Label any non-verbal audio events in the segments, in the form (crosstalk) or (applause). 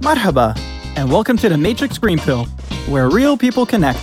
Marhaba, and welcome to the Matrix Green Pill, where real people connect.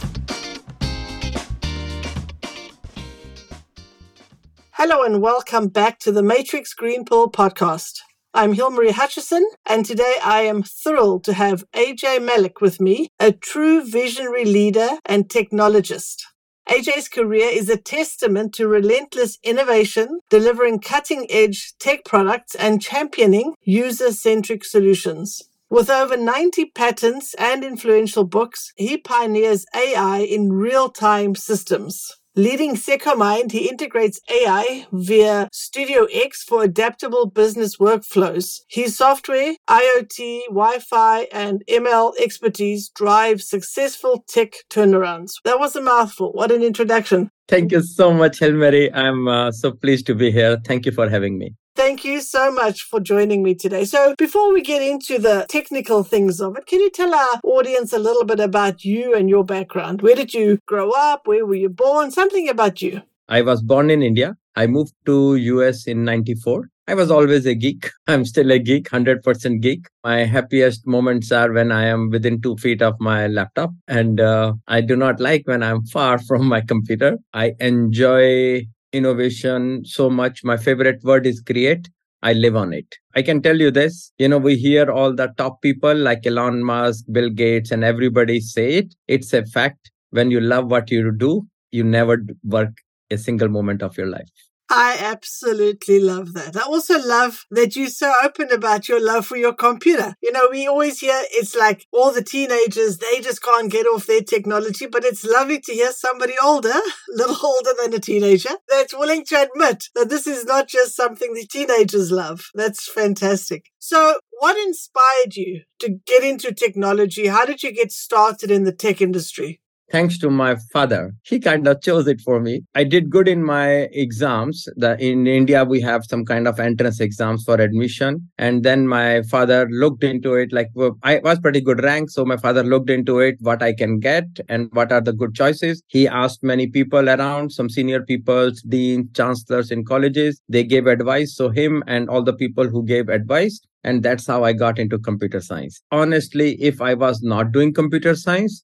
Hello, and welcome back to the Matrix Green Pill podcast. I'm Hilmarie Hutchison, and today I am thrilled to have Ajay Malik with me, a true visionary leader and technologist. Ajay's career is a testament to relentless innovation, delivering cutting edge tech products and championing user centric solutions. With over 90 patents and influential books, he pioneers AI in real time systems. Leading SecoMind, he integrates AI via StudioX for adaptable business workflows. His software, IoT, Wi-Fi, and ML expertise drive successful tech turnarounds. That was a mouthful. What an introduction. Thank you so much, Hilmarie. I'm uh, so pleased to be here. Thank you for having me. Thank you so much for joining me today. So, before we get into the technical things of it, can you tell our audience a little bit about you and your background? Where did you grow up? Where were you born? Something about you. I was born in India. I moved to US in 94. I was always a geek. (laughs) I'm still a geek, 100% geek. My happiest moments are when I am within two feet of my laptop. And uh, I do not like when I'm far (laughs) from my computer. I enjoy innovation so much. My favorite word is create. I live on it. I can tell you this, you know, we hear all the top people like Elon Musk, Bill Gates, and everybody say it. It's a fact. When you love what you do, you never work a single moment of your life. I absolutely love that. I also love that you're so open about your love for your computer. You know, we always hear it's like all the teenagers, they just can't get off their technology, but it's lovely to hear somebody older, (laughs) a little older than a teenager, that's willing to admit that this is not just something the teenagers love. That's fantastic. So, what inspired you to get into technology? How did you get started in the tech industry? Thanks to my father. He kind of chose it for me. I did good in my exams. The, in india we have some kind of entrance exams for admission. And then my father looked into it like well, i was pretty good rank so my father looked into it what i can get and what are the good choices. He asked many people around some senior people deans chancellors in colleges. They gave advice so him and all the people who gave advice. And that's how i got into computer science. Honestly if i was not doing computer science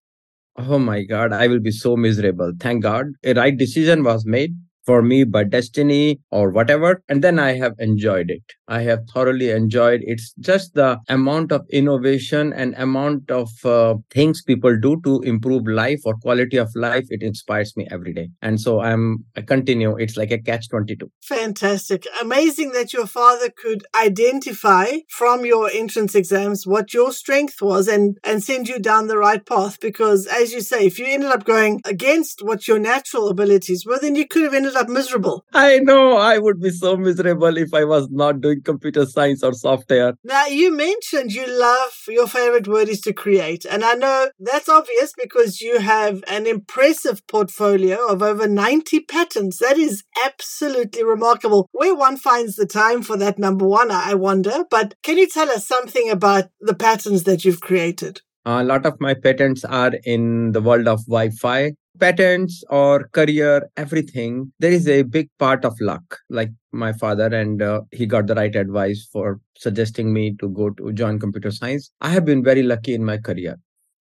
Oh my God, I will be so miserable. Thank God a right decision was made for me by destiny or whatever. And then I have enjoyed it. I have thoroughly enjoyed. It. It's just the amount of innovation and amount of uh, things people do to improve life or quality of life. It inspires me every day. And so I'm, I continue. It's like a catch 22. Fantastic. Amazing that your father could identify from your entrance exams what your strength was and, and send you down the right path. Because as you say, if you ended up going against what your natural abilities were, then you could have ended ended up miserable. I know I would be so miserable if I was not doing computer science or software. Now, you mentioned you love your favorite word is to create. And I know that's obvious because you have an impressive portfolio of over 90 patents. That is absolutely remarkable. Where one finds the time for that, number one, I wonder. But can you tell us something about the patents that you've created? A lot of my patents are in the world of Wi Fi, patents or career everything there is a big part of luck. Like my father and uh, he got the right advice for suggesting me to go to join computer science. I have been very lucky in my career.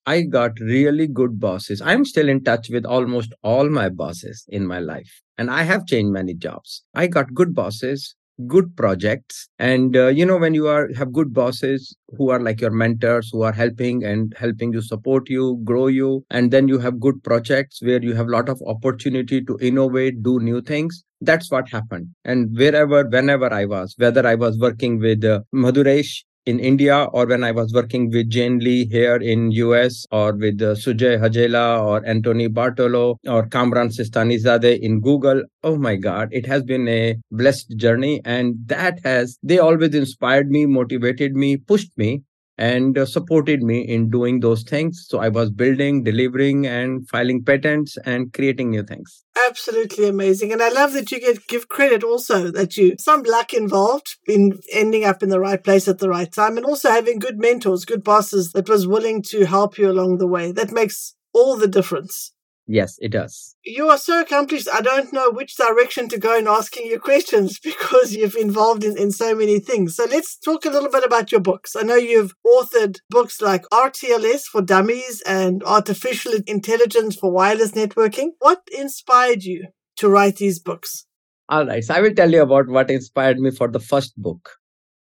I got really good bosses. I'm still in touch with almost all my bosses in my life and i have changed many jobs. I got good bosses good projects. And uh, you know when you are have good bosses who are like your mentors who are helping and helping you support you grow you and then you have good projects where you have a lot of opportunity to innovate do new things that's what happened. And wherever whenever i was whether i was working with uh, in India or when I was working with Jane Lee here in US or with uh, Sujai Hajela or Anthony Bartolo or Kamran Sistanizadeh in Google. Oh my God, it has been a blessed journey. And that has, they always inspired me, motivated me, pushed me and uh, supported me in doing those things. So I was building, delivering, and filing patents and creating new things. Absolutely amazing. And I love that you get give credit also that you some luck involved in ending up in the right place at the right time and also having good mentors, good bosses that was willing to help you along the way. That makes all the difference. Yes, it does. You are so accomplished. I don't know which direction to go in asking you questions (laughs) because you've involved in, in so many things. So let's talk a little bit about your books. I know you've authored books like RTLS for Dummies and Artificial Intelligence for Wireless Networking. What inspired you to write these books? All right. So I will tell you about what inspired me for the first book.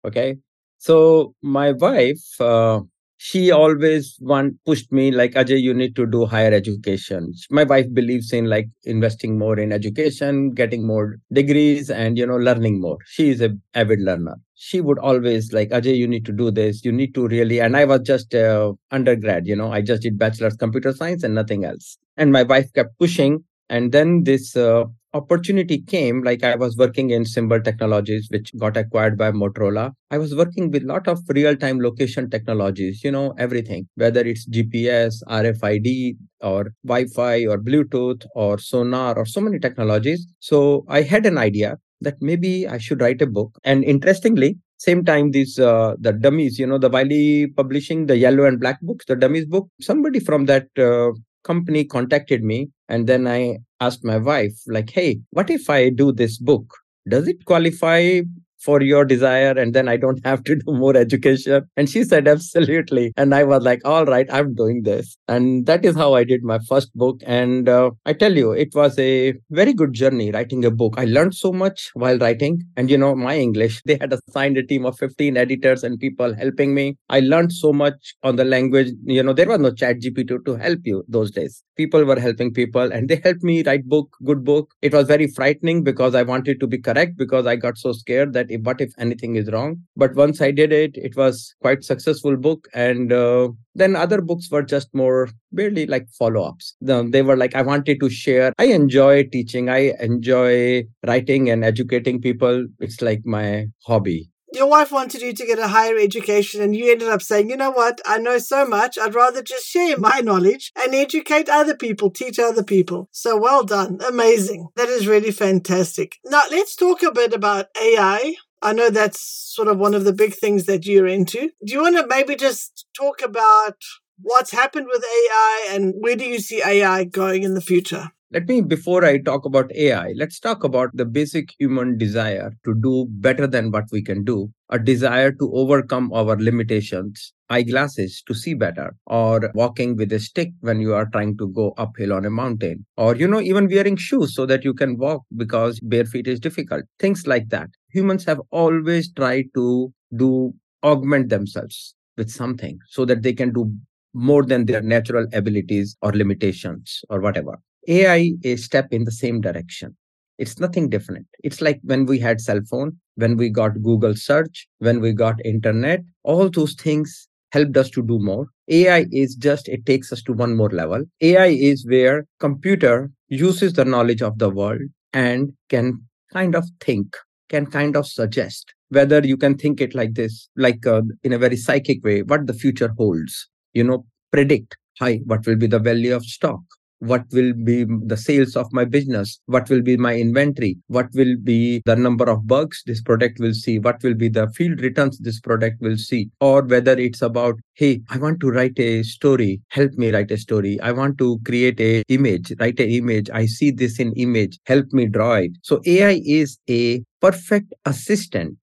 Okay. So my wife, uh, she always want pushed me like ajay you need to do higher education. My wife believes in like investing more in education getting more degrees and you know learning more. She is a avid learner. She would always like ajay you need to do this. You need to really and i was just uh, undergrad you know. I just did bachelor's computer science and nothing else. And my wife kept pushing. And then this uh, opportunity came like i was working in symbol technologies which got acquired by motorola. I was working with a lot of real time location technologies you know everything whether it's gps rfid or wi-fi or bluetooth or sonar or so many technologies. So i had an idea that maybe i should write a book. And interestingly same time these uh, the dummies you know the wiley publishing the yellow and black books the dummies book somebody from that uh, company contacted me and then i asked my wife like hey what if i do this book? Does it qualify for your desire and then i don't (laughs) have to do more education. And she said absolutely. And i was like all right i'm doing this. And that is how i did my first book. And uh, i tell you it was a very good journey writing a book. I learned so much while writing. And you know my english they had assigned a team of 15 editors and people helping me. I learned so much on the language. You know there was no ChatGPT to help you those days. People were helping people and they helped me write book good book. It was very frightening because i wanted to be correct because i got so scared that if what if anything is wrong. But once i did it it was quite successful book. And uh, then other books were just more barely like follow-ups. They were like i wanted to share. I enjoy teaching. I enjoy writing and educating people. It's like my hobby your wife wanted you to get a higher education and you ended up saying, you know what, I know so much, I'd rather just share my (laughs) knowledge and educate other people, teach other people. So well done. Amazing. That is really fantastic. Now let's talk a bit about AI. I know that's sort of one of the big things that you're into. Do you want to maybe just talk about what's happened with AI and where do you see AI going in the future? Let me, before I talk about AI, let's talk about the basic human desire to do better than what we can do, a desire to overcome our limitations, eyeglasses to see better, or walking with a stick when you are trying to go uphill on a mountain, or, you know, even wearing shoes so that you can walk because bare feet is difficult, things like that. Humans have always tried to do augment themselves with something so that they can do more than their natural abilities or limitations or whatever. AI is step in the same direction. It's nothing different. It's like when we had cell phone, when we got Google search, when we got internet, all those things helped us to do more. AI is just, it takes us to one more level. AI is where computer uses the knowledge of the world and can kind of think, can kind of suggest whether you can think it like this, like uh, in a very psychic way, what the future holds, you know, predict, hi, what will be the value of stock? What will be the sales of my business what will be my inventory what will be the number of bugs this product will see what will be the field returns this product will see or whether it's about hey i want to write a story help me write a story. I want to create a image write a image. I see this in image help me draw it. So ai is a perfect assistant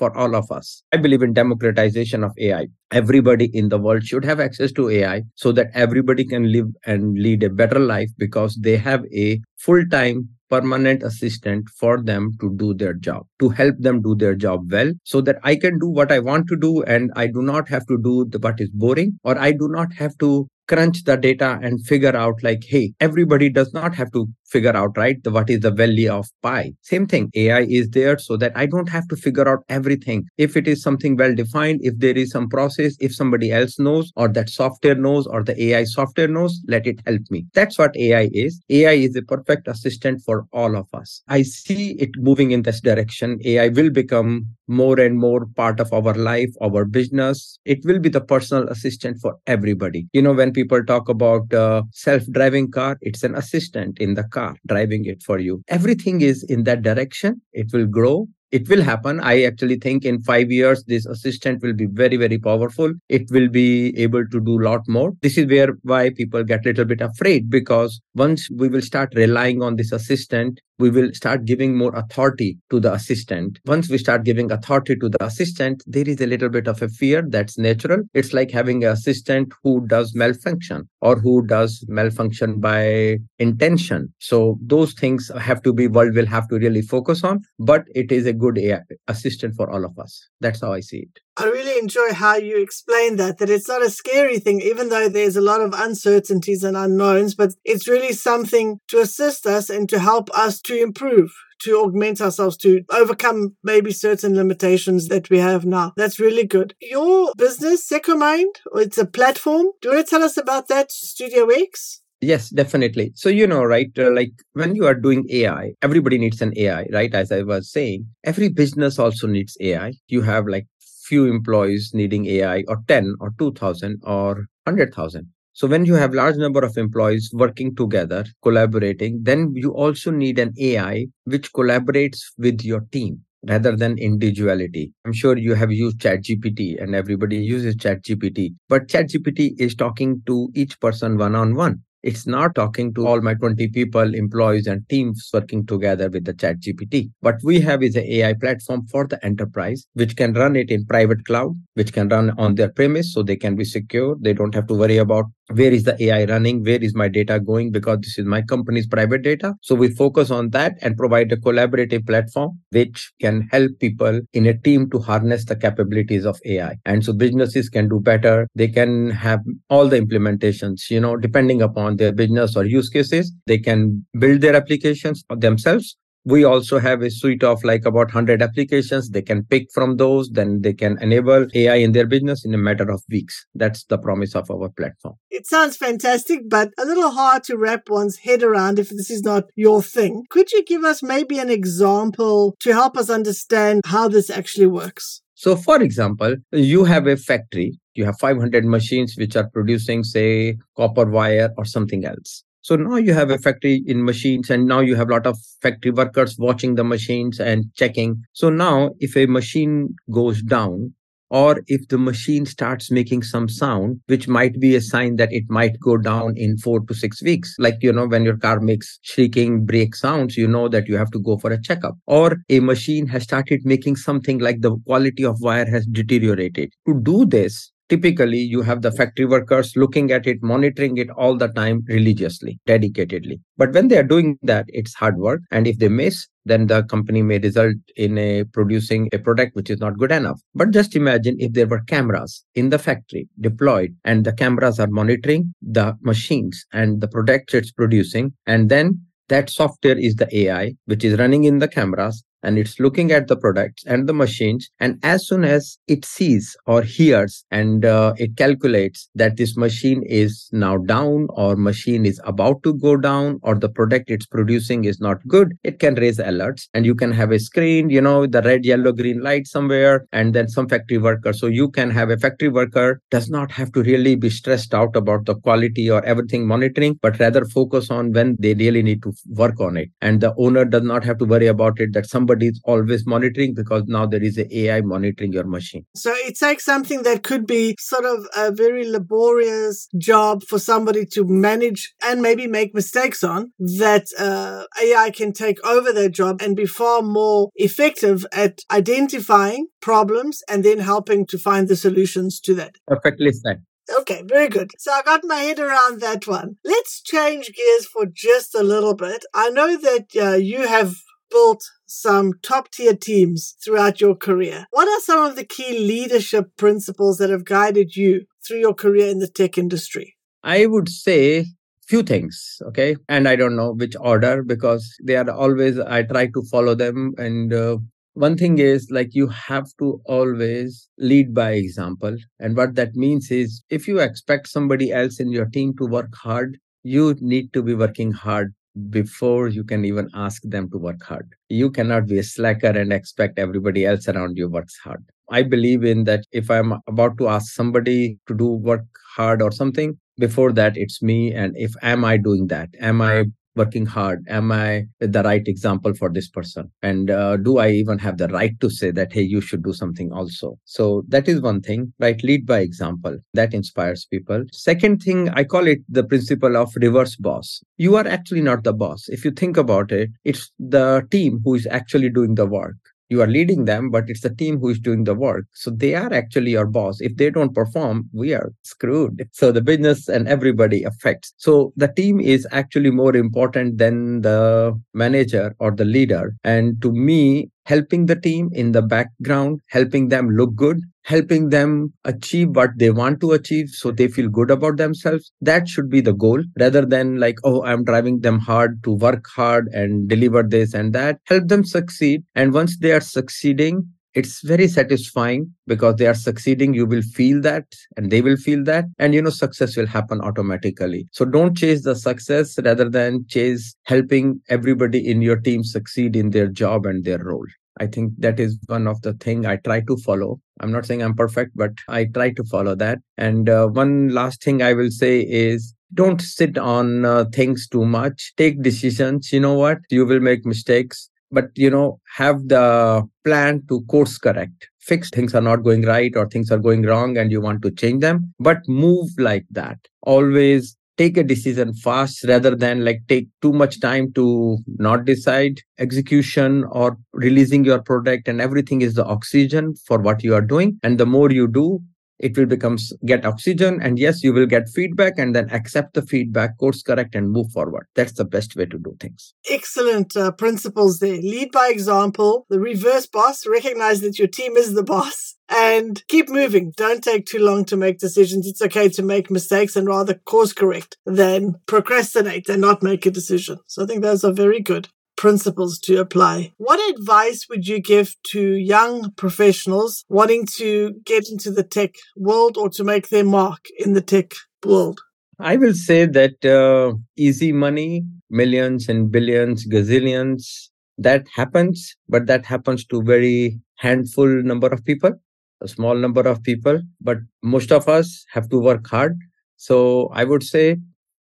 for all of us. I believe in democratization of AI. Everybody in the world should have access to AI so that everybody can live and lead a better life because they have a full time permanent assistant for them to do their job, to help them do their job well, so that I can do what I want to do and I do not have to do the, what is boring, or I do not have to crunch the data and figure out like hey everybody does not have to figure out right? The what is the value of pi? Same thing ai is there so that i don't have to figure out everything. If it is something well defined if there is some process if somebody else knows or that software knows or the ai software knows let it help me. That's what ai is. Ai is a perfect assistant for all of us. I see it moving in this direction. Ai will become more and more part of our life our business. It will be the personal assistant for everybody. You know when people talk about uh, self-driving car it's an assistant in the car driving it for you. Everything is in that direction. It will grow it will happen i actually think in 5 years this assistant will be very very powerful it will be able to do a lot more this is where why people get a little bit afraid because once we will start relying on this assistant we will start giving more authority to the assistant. Once we start giving authority to the assistant, there is a little bit of a fear that's natural. It's like having an assistant who does malfunction or who does malfunction by intention. So those things have to be world will have to really focus on, but it is a good AI assistant for all of us. That's how I see it. I really enjoy how you explain that, that it's not a scary thing, even though there's a lot of uncertainties and unknowns, but it's really something to assist us and to help us to improve to augment ourselves to overcome maybe certain limitations that we have now. That's really good. Your business, SecoMind, it's a platform. Do you want to tell us about that, StudioX? Yes, definitely. So, you know, right, uh, like when you are doing AI, everybody needs an AI, right? As I was saying, every business also needs AI. You have like few employees needing AI or 10 or 2000 or 100,000. So when you have large number of employees working together, collaborating, then you also need an AI which collaborates with your team rather than individuality. I'm sure you have used ChatGPT and everybody uses ChatGPT, but ChatGPT is talking to each person one on one. It's not talking to all my 20 people, employees, and teams working together with the ChatGPT. What we have is an AI platform for the enterprise, which can run it in private cloud, which can run on their premise so they can be secure. They don't have to worry about where is the AI running, where is my data going, because this is my company's private data. So we focus on that and provide a collaborative platform which can help people in a team to harness the capabilities of AI. And so businesses can do better. They can have all the implementations, you know, depending upon their business or use cases. They can build their applications themselves. We also have a suite of like about 100 applications. They can pick from those then they can enable ai in their business in a matter of weeks. That's the promise of our platform. It sounds fantastic but a little hard to wrap one's head around if this is not your thing. Could you give us maybe an example to help us understand how this actually works? So for example you have a factory you have 500 machines which are producing say copper wire or something else so now you have a factory in machines and now you have a lot of factory workers watching the machines and checking. So now if a machine goes down, or if the machine starts making some sound, which might be a sign that it might go down in four to six weeks. Like, you know, when your car makes shrieking brake sounds, you know that you have to go for a checkup. Or a machine has started making something like the quality of wire has deteriorated. To do this, typically you have the factory workers looking at it monitoring it all the time religiously dedicatedly. But when they are doing that it's hard work and if they miss then the company may result in a producing a product which is not good enough. But just imagine if there were cameras in the factory deployed and the cameras are monitoring the machines and the products it's producing and then that software is the ai which is running in the cameras and it's looking at the products and the machines and as soon as it sees or hears and uh, it calculates that this machine is now down or machine is about to go down or the product it's producing is not good it can raise alerts. And you can have a screen you know the red yellow green light somewhere and then some factory worker. So you can have a factory worker does not have to really be stressed out about the quality or everything monitoring but rather focus on when they really need to work on it. And the owner does not have to worry about it that somebody somebody is always monitoring because now there is a AI monitoring your machine. So it's like something that could be sort of a very laborious job for somebody to manage and maybe make mistakes on that uh, AI can take over their job and be far more effective at identifying problems and then helping to find the solutions to that. Perfectly said. Okay, very good. So I got my head around that one. Let's change gears for just a little bit. I know that uh, you have built some top tier teams throughout your career. What are some of the key leadership principles that have guided you through your career in the tech industry? I would say few things okay and i don't know which order because they are always i try to follow them and uh, one thing is like you have to always lead by example and what that means is if you expect somebody else in your team to work hard you need to be working hard before you can even ask them to work hard. You cannot be a slacker and expect everybody else around you works hard. I believe in that if I'm about to ask somebody to do work hard or something, before that it's me and if am I doing that? Am I working hard? Am I the right example for this person? And uh, do I even have the right to say that, hey, you should do something also? So that is one thing, right? Lead by example. That inspires people. Second thing, I call it the principle of reverse boss. You are actually not the boss. If you think about it, it's the team who is actually doing the work you are leading them but it's the team who is doing the work. So they are actually your boss. If they don't perform we are screwed. So the business and everybody affects. So the team is actually more important than the manager or the leader. And to me helping the team in the background helping them look good helping them achieve what they want to achieve so they feel good about themselves. That should be the goal rather than like oh i'm driving them hard to work hard and deliver this and that. Help them succeed and once they are succeeding it's very satisfying because they are succeeding you will feel that and they will feel that and you know success will happen automatically. So don't chase the success rather than chase helping everybody in your team succeed in their job and their role I think that is one of the thing I try to follow. I'm not saying I'm perfect, but I try to follow that. And uh, one last thing I will say is don't sit on uh, things too much. Take decisions. You know what? You will make mistakes, but you know, have the plan to course correct. Fix things are not going right or things are going wrong and you want to change them, but move like that. Always take a decision fast rather than like take too much time to not decide execution or releasing your product and everything is the oxygen for what you are doing. And the more you do it will become get oxygen and yes you will get feedback and then accept the feedback course correct and move forward. That's the best way to do things. Excellent uh, principles there. Lead by example the reverse boss recognize that your team is the boss and keep moving. Don't take too long to make decisions. It's okay to make mistakes and rather course correct than procrastinate and not make a decision. So i think those are very good principles to apply. What advice would you give to young professionals wanting to get into the tech world or to make their mark in the tech world? I will say that uh, easy money, millions and billions, gazillions, that happens, but that happens to very handful number of people, a small number of people. But most of us have to work hard. So I would say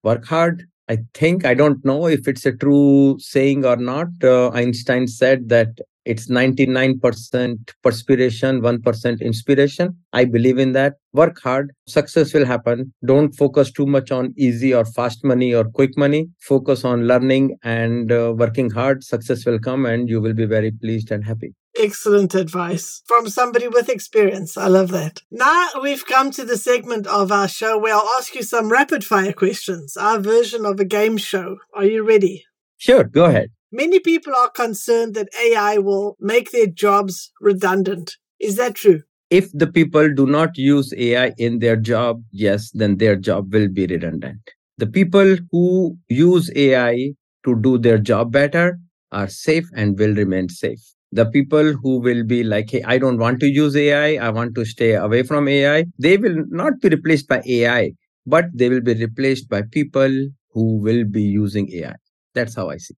work hard, I think, I don't know if it's a true saying or not. Uh, Einstein said that it's 99% perspiration, 1% inspiration. I believe in that. Work hard, success will happen. Don't focus too much on easy or fast money or quick money. Focus on learning and uh, working hard. Success will come and you will be very pleased and happy. Excellent advice from somebody with experience. I love that. Now we've come to the segment of our show where I'll ask you some rapid fire questions, our version of a game show. Are you ready? Sure, go ahead. Many people are concerned that AI will make their jobs redundant. Is that true? If the people do not use AI in their job, yes, then their job will be redundant. The people who use AI to do their job better are safe and will remain safe the people who will be like hey i don't want to use ai i. Want to stay away from ai they will not be replaced by ai but they will be replaced by people who will be using ai that's how i see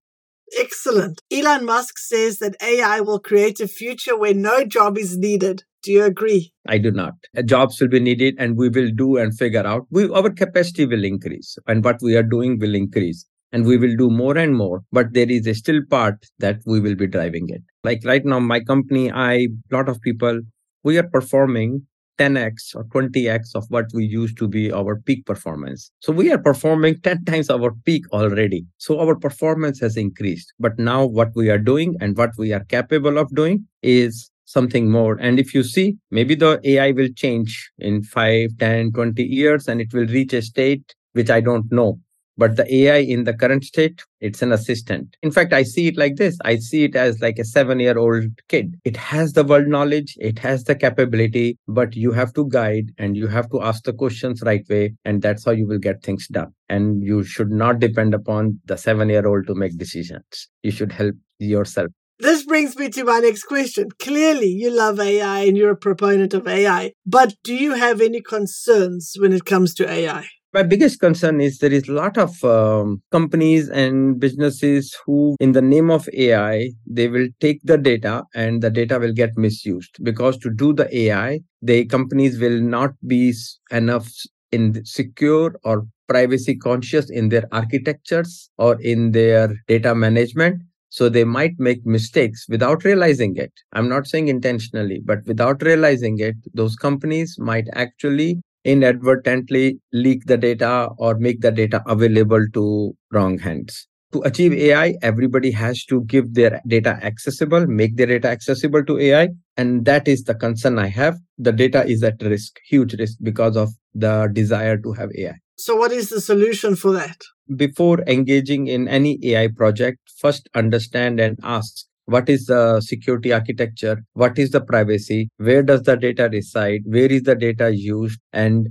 excellent. Elon musk says that ai will create a future where no job is needed. Do you agree? I do not. Uh, jobs will be needed and we will do and figure out. We, our capacity will increase and what we are doing will increase and we will do more and more but there is a still part that we will be driving it like right now my company i lot of people we are performing 10x or 20x of what we used to be our peak performance. So we are performing 10 (laughs) times our peak already. So our performance has increased. But now what we are doing and what we are capable of doing is something more. And if you see, maybe the AI will change in 5, 10, 20 years and it will reach a state which I don't know. But the AI in the current state, it's an assistant. In fact, I see it like this. I see it as like a seven year old kid. It has the world knowledge. It has the capability, but you have to guide and you have to ask the questions right way. And that's how you will get things done. And you should not depend upon the seven year old to make decisions. You should help yourself. This brings me to my next question. Clearly, you love AI and you're a proponent of AI, but do you have any concerns when it comes to AI? My biggest concern is there is a lot of um, companies and businesses who in the name of ai they will take the data and the data will get misused. Because to do the ai the companies will not be enough in secure or privacy conscious in their architectures or in their data management. So they might make mistakes without realizing it. I'm not saying intentionally but without realizing it those companies might actually inadvertently leak the data or make the data available to wrong hands to achieve AI, everybody has to give their data accessible, make their data accessible to AI. And that is the concern I have. The data is at risk, huge risk because of the desire to have AI. So, what is the solution for that? Before engaging in any AI project, first understand and ask what is the security architecture? What is the privacy? Where does the data reside? Where is the data used? And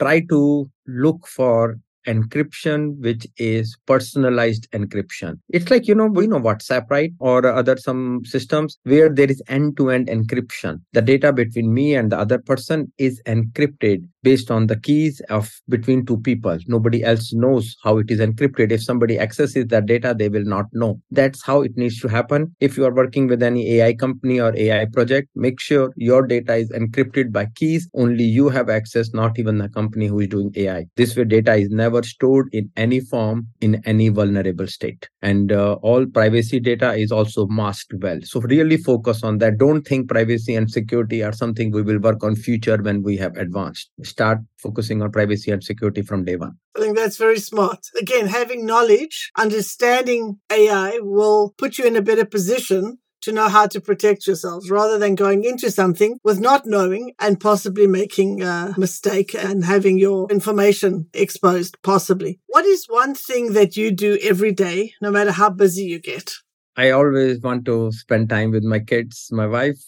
try to look for encryption which is personalized encryption. It's like you know we know whatsapp right? Or other some systems where there is end to end encryption. The data between me and the other person is encrypted based on the keys of between two people. Nobody else knows how it is encrypted. If somebody accesses that data they will not know. That's how it needs to happen. If you are working with any ai company or ai project make sure your data is encrypted by keys. Only you have access not even the company who is doing ai this way data is never stored in any form in any vulnerable state and uh, all privacy data is also masked well so really focus on that don't think privacy and security are something we will work on future when we have advanced start focusing on privacy and security from day one. I think that's very smart. Again, having knowledge, understanding AI will put you in a better position to know how to protect yourselves rather than going into something with not knowing and possibly making a mistake and having your information exposed, possibly. What is one thing that you do every day, no matter how busy you get? I always want to spend time with my kids, my wife,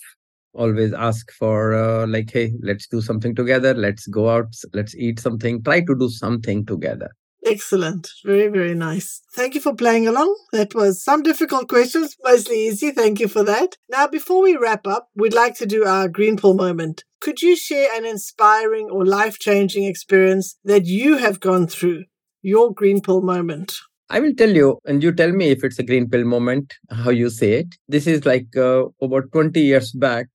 always ask for uh, like hey let's do something together. Let's go out. Let's eat something. Try to do something together excellent. Very very nice. Thank you for playing along. That was some difficult questions mostly easy. Thank you for that. Now before we wrap up we'd like to do our green pill moment. Could you share an inspiring or life-changing experience that you have gone through? Your green pill moment. I will tell you, and you tell me if it's a green pill moment, how you say it. This is like uh, about 20 years back.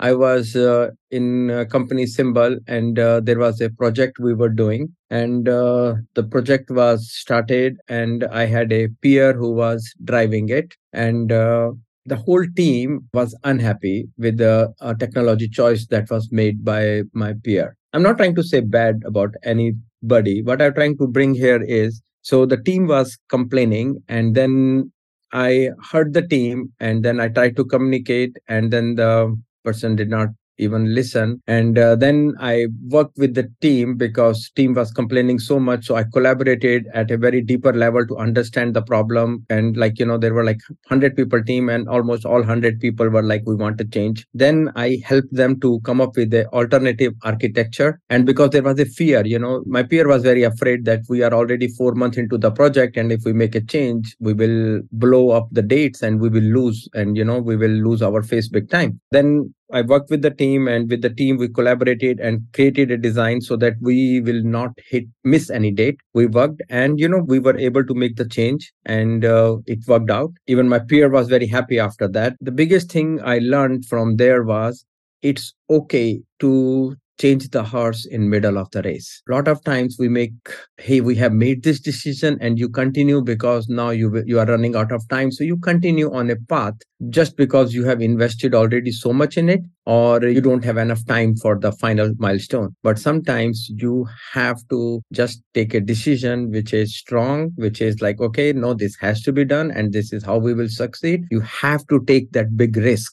I was uh, in a company symbol, and uh, there was a project we were doing, and uh, the project was started, and I had a peer who was driving it, and uh, the whole team was unhappy with the uh, technology choice that was made by my peer. I'm not trying to say bad about anybody. What I'm trying to bring here is so the team was complaining, and then I heard the team, and then I tried to communicate, and then the person did not even listen. And uh, then i worked with the team because team was complaining so much. So i collaborated at a very deeper level to understand the problem. And like you know there were like 100 people team and almost all 100 people were like we want to change. Then i helped them to come up with the alternative architecture. And because there was a fear you know my peer was very afraid that we are already 4 months into the project and if we make a change we will blow up the dates and we will lose and you know we will lose our face big time. Then I worked with the team and with the team we collaborated and created a design so that we will not hit miss any date. We worked and you know we were able to make the change and uh, it worked out. Even my peer was very happy after that. The biggest thing I learned from there was it's okay to change the horse in middle of the race. A lot of times we make hey we have made this decision and you continue because now you you are running out of time. So you continue on a path just because you have invested already so much in it or you don't have enough time for the final milestone. But sometimes you have to just take a decision which is strong which is like okay no this has to be done and this is how we will succeed. You have to take that big risk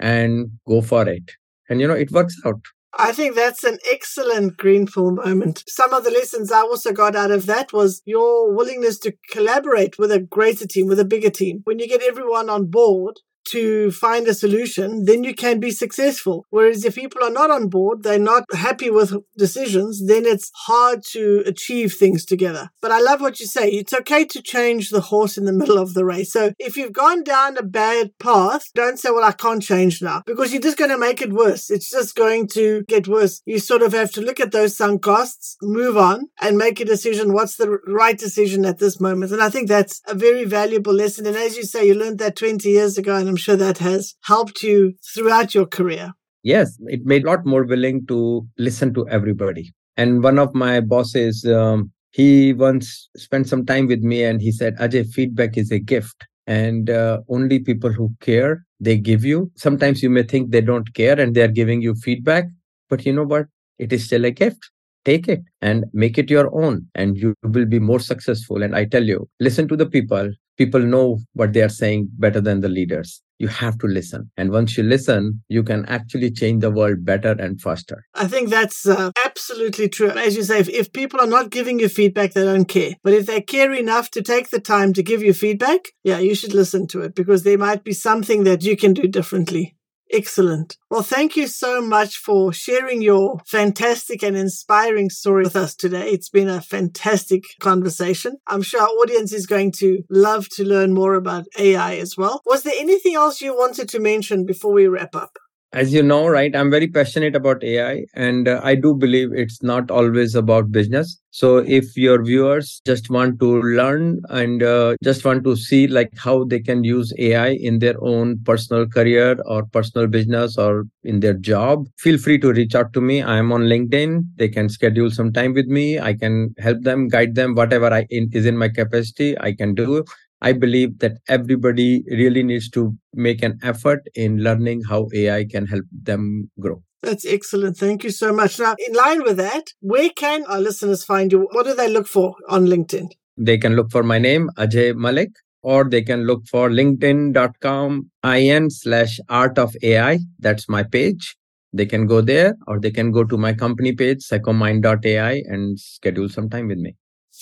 and go for it. And you know it works out I think that's an excellent green pill moment. Some of the lessons I also got out of that was your willingness to collaborate with a greater team, with a bigger team. When you get everyone on board, to find a solution, then you can be successful. Whereas if people are not on board, they're not happy with decisions, then it's hard to achieve things together. But I love what you say. It's okay to change the horse in the middle of the race. So if you've gone down a bad path, don't say, well, I can't change now because you're just going to make it worse. It's just going to get worse. You sort of have to look at those sunk costs, move on and make a decision. What's the right decision at this moment? And I think that's a very valuable lesson. And as you say, you learned that 20 years ago and I'm sure that has helped you throughout your career. Yes, it made a lot more willing to listen to everybody. And one of my bosses, um, He once spent some time with me and he said, Ajay, feedback is a gift. And uh, only people who care, they give you. Sometimes you may think they don't care and they're giving you feedback. But you know what? It is still a gift take it and make it your own and you will be more successful and i tell you listen to the people people know what they are saying better than the leaders. You have to listen. And once you listen you can actually change the world better and faster. I think that's uh, absolutely true. As you say if, if people are not giving you feedback they don't care. But if they care enough to take the time to give you feedback yeah you should listen to it because there might be something that you can do differently Excellent. Well, thank you so much for sharing your fantastic and inspiring story with us today. It's been a fantastic conversation. I'm sure our audience is going to love to learn more about AI as well. Was there anything else you wanted to mention before we wrap up? As you know right i'm very passionate about ai and uh, i do believe it's not always about business. So if your viewers just want to learn and uh, just want to see like how they can use ai in their own personal career or personal business or in their job feel free to reach out to me. I am on linkedin. They can schedule some time with me. I can help them guide them whatever i in, is in my capacity i can do I believe that everybody really needs to make an effort in learning how AI can help them grow. That's excellent. Thank you so much. Now, in line with that, where can our listeners find you? What do they look for on LinkedIn? They can look for my name, Ajay Malik, or they can look for linkedin.com in slash art of AI. That's my page. They can go there or they can go to my company page, secomind.ai, and schedule some time with me.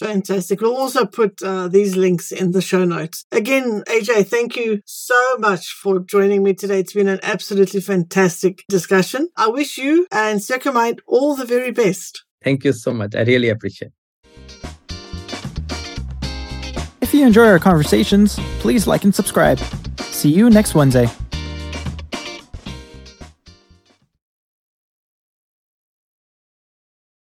Fantastic. We'll also put uh, these links in the show notes. Again, Ajay, thank you so much for joining me today. It's been an absolutely fantastic discussion. I wish you and SecoMind all the very best. Thank you so much. I really appreciate it. If you enjoy our conversations, please like and subscribe. See you next Wednesday.